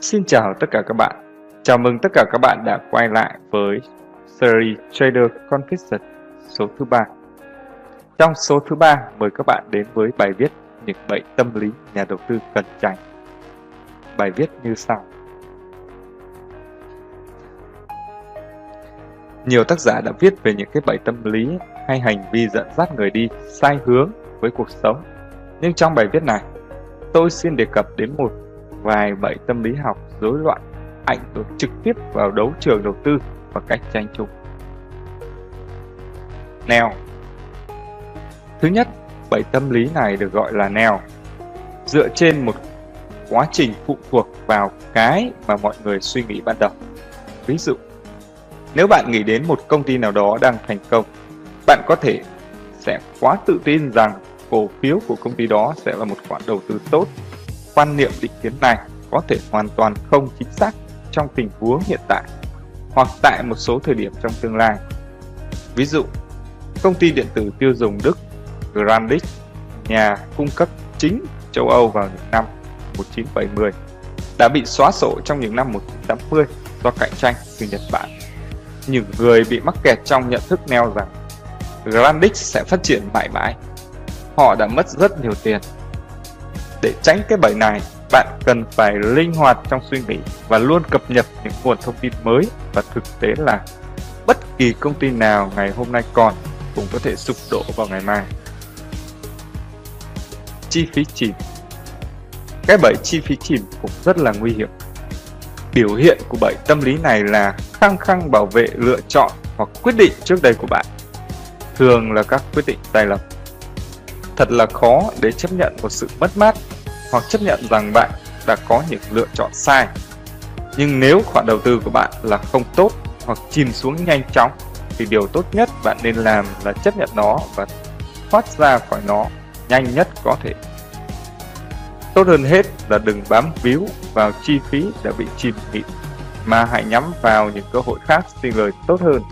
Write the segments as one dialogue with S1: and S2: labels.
S1: Xin chào tất cả các bạn. Chào mừng tất cả các bạn đã quay lại với series Trader Confession số thứ ba. Trong số thứ ba, mời các bạn đến với bài viết những bệnh tâm lý nhà đầu tư cần tránh. Bài viết như sau. Nhiều tác giả đã viết về những cái bẫy tâm lý hay hành vi dẫn dắt người đi sai hướng với cuộc sống. Nhưng trong bài viết này, tôi xin đề cập đến một vài bẫy tâm lý học rối loạn ảnh hưởng trực tiếp vào đấu trường đầu tư và cách tranh chung. Neo Thứ nhất, bẫy tâm lý này được gọi là neo. Dựa trên một quá trình phụ thuộc vào cái mà mọi người suy nghĩ ban đầu. Ví dụ, nếu bạn nghĩ đến một công ty nào đó đang thành công, bạn có thể sẽ quá tự tin rằng cổ phiếu của công ty đó sẽ là một khoản đầu tư tốt. Quan niệm định kiến này có thể hoàn toàn không chính xác trong tình huống hiện tại hoặc tại một số thời điểm trong tương lai. Ví dụ, công ty điện tử tiêu dùng Đức Grandix, nhà cung cấp chính châu Âu vào những năm 1970, đã bị xóa sổ trong những năm 1980 do cạnh tranh từ Nhật Bản. Những người bị mắc kẹt trong nhận thức neo rằng Grandix sẽ phát triển mãi mãi. Họ đã mất rất nhiều tiền. Để tránh cái bẫy này, bạn cần phải linh hoạt trong suy nghĩ và luôn cập nhật những nguồn thông tin mới và thực tế là bất kỳ công ty nào ngày hôm nay còn cũng có thể sụp đổ vào ngày mai. Chi phí chìm Cái bẫy chi phí chìm cũng rất là nguy hiểm. Biểu hiện của bẫy tâm lý này là khăng khăng bảo vệ lựa chọn hoặc quyết định trước đây của bạn. Thường là các quyết định sai lầm. Thật là khó để chấp nhận một sự mất mát hoặc chấp nhận rằng bạn đã có những lựa chọn sai. Nhưng nếu khoản đầu tư của bạn là không tốt hoặc chìm xuống nhanh chóng, thì điều tốt nhất bạn nên làm là chấp nhận nó và thoát ra khỏi nó nhanh nhất có thể. Tốt hơn hết là đừng bám víu vào chi phí đã bị chìm nghỉm mà hãy nhắm vào những cơ hội khác sinh lời tốt hơn.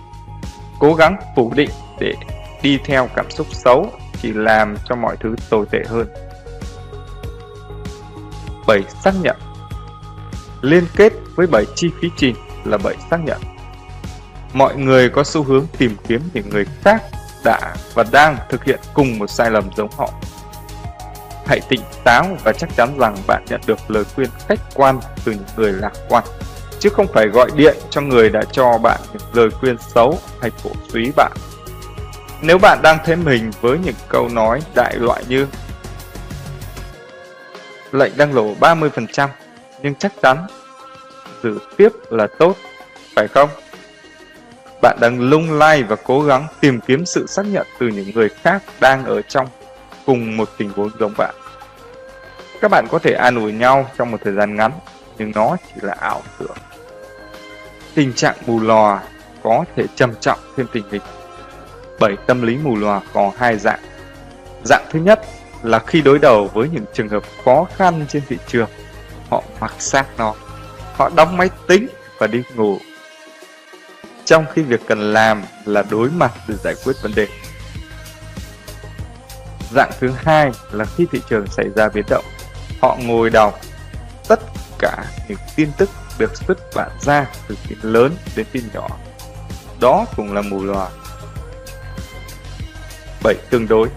S1: Cố gắng phủ định để đi theo cảm xúc xấu chỉ làm cho mọi thứ tồi tệ hơn. 7 xác nhận Liên kết với 7 chi phí trình là 7 xác nhận. Mọi người có xu hướng tìm kiếm những người khác đã và đang thực hiện cùng một sai lầm giống họ. Hãy tỉnh táo và chắc chắn rằng bạn nhận được lời khuyên khách quan từ những người lạc quan, chứ không phải gọi điện cho người đã cho bạn những lời khuyên xấu hay cổ suý bạn. Nếu bạn đang thấy mình với những câu nói đại loại như lệnh đang lỗ 30%, nhưng chắc chắn giữ tiếp là tốt, phải không? Bạn đang lung lay và cố gắng tìm kiếm sự xác nhận từ những người khác đang ở trong cùng một tình huống giống bạn. Các bạn có thể an ủi nhau trong một thời gian ngắn, nhưng nó chỉ là ảo tưởng. Tình trạng mù lòa có thể trầm trọng thêm tình hình. Bởi tâm lý mù lòa có hai dạng. Dạng thứ nhất là khi đối đầu với những trường hợp khó khăn trên thị trường, họ mặc xác nó, họ đóng máy tính và đi ngủ. Trong khi việc cần làm là đối mặt để giải quyết vấn đề. Dạng thứ hai là khi thị trường xảy ra biến động, họ ngồi đọc tất cả những tin tức được xuất bản ra từ tin lớn đến tin nhỏ. Đó cũng là mù lòa. bảy Tương đối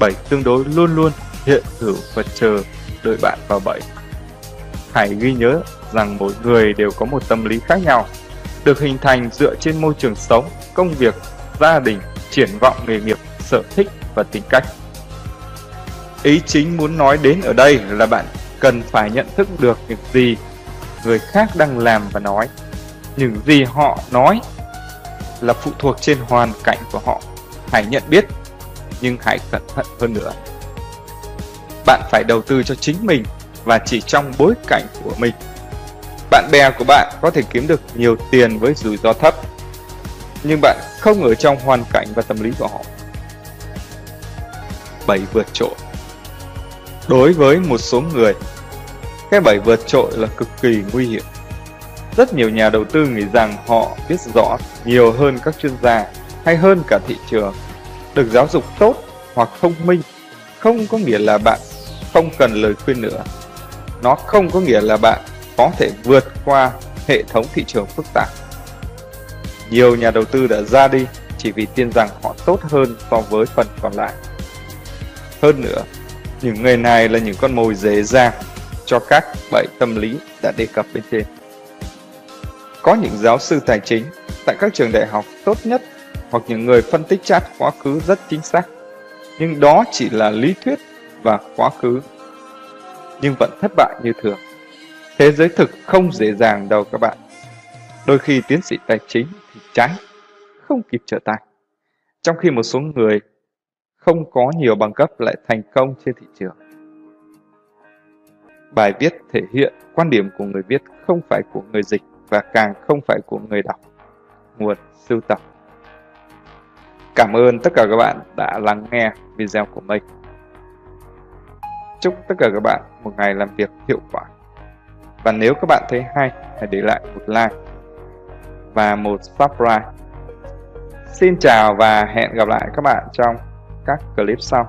S1: bảy tương đối luôn luôn hiện hữu và chờ đợi bạn vào bẫy. Hãy ghi nhớ rằng mỗi người đều có một tâm lý khác nhau, được hình thành dựa trên môi trường sống, công việc, gia đình, triển vọng nghề nghiệp, sở thích và tính cách. Ý chính muốn nói đến ở đây là bạn cần phải nhận thức được những gì người khác đang làm và nói. Những gì họ nói là phụ thuộc trên hoàn cảnh của họ. Hãy nhận biết nhưng hãy cẩn thận hơn nữa. Bạn phải đầu tư cho chính mình và chỉ trong bối cảnh của mình. Bạn bè của bạn có thể kiếm được nhiều tiền với rủi ro thấp, nhưng bạn không ở trong hoàn cảnh và tâm lý của họ. 7 vượt trội Đối với một số người, cái bảy vượt trội là cực kỳ nguy hiểm. Rất nhiều nhà đầu tư nghĩ rằng họ biết rõ nhiều hơn các chuyên gia hay hơn cả thị trường được giáo dục tốt hoặc thông minh không có nghĩa là bạn không cần lời khuyên nữa. Nó không có nghĩa là bạn có thể vượt qua hệ thống thị trường phức tạp. Nhiều nhà đầu tư đã ra đi chỉ vì tin rằng họ tốt hơn so với phần còn lại. Hơn nữa, những người này là những con mồi dễ dàng cho các bẫy tâm lý đã đề cập bên trên. Có những giáo sư tài chính tại các trường đại học tốt nhất hoặc những người phân tích chat quá khứ rất chính xác. Nhưng đó chỉ là lý thuyết và quá khứ. Nhưng vẫn thất bại như thường. Thế giới thực không dễ dàng đâu các bạn. Đôi khi tiến sĩ tài chính thì trái, không kịp trở tay. Trong khi một số người không có nhiều bằng cấp lại thành công trên thị trường. Bài viết thể hiện quan điểm của người viết không phải của người dịch và càng không phải của người đọc. Nguồn sưu tập Cảm ơn tất cả các bạn đã lắng nghe video của mình. Chúc tất cả các bạn một ngày làm việc hiệu quả. Và nếu các bạn thấy hay, hãy để lại một like và một subscribe. Xin chào và hẹn gặp lại các bạn trong các clip sau.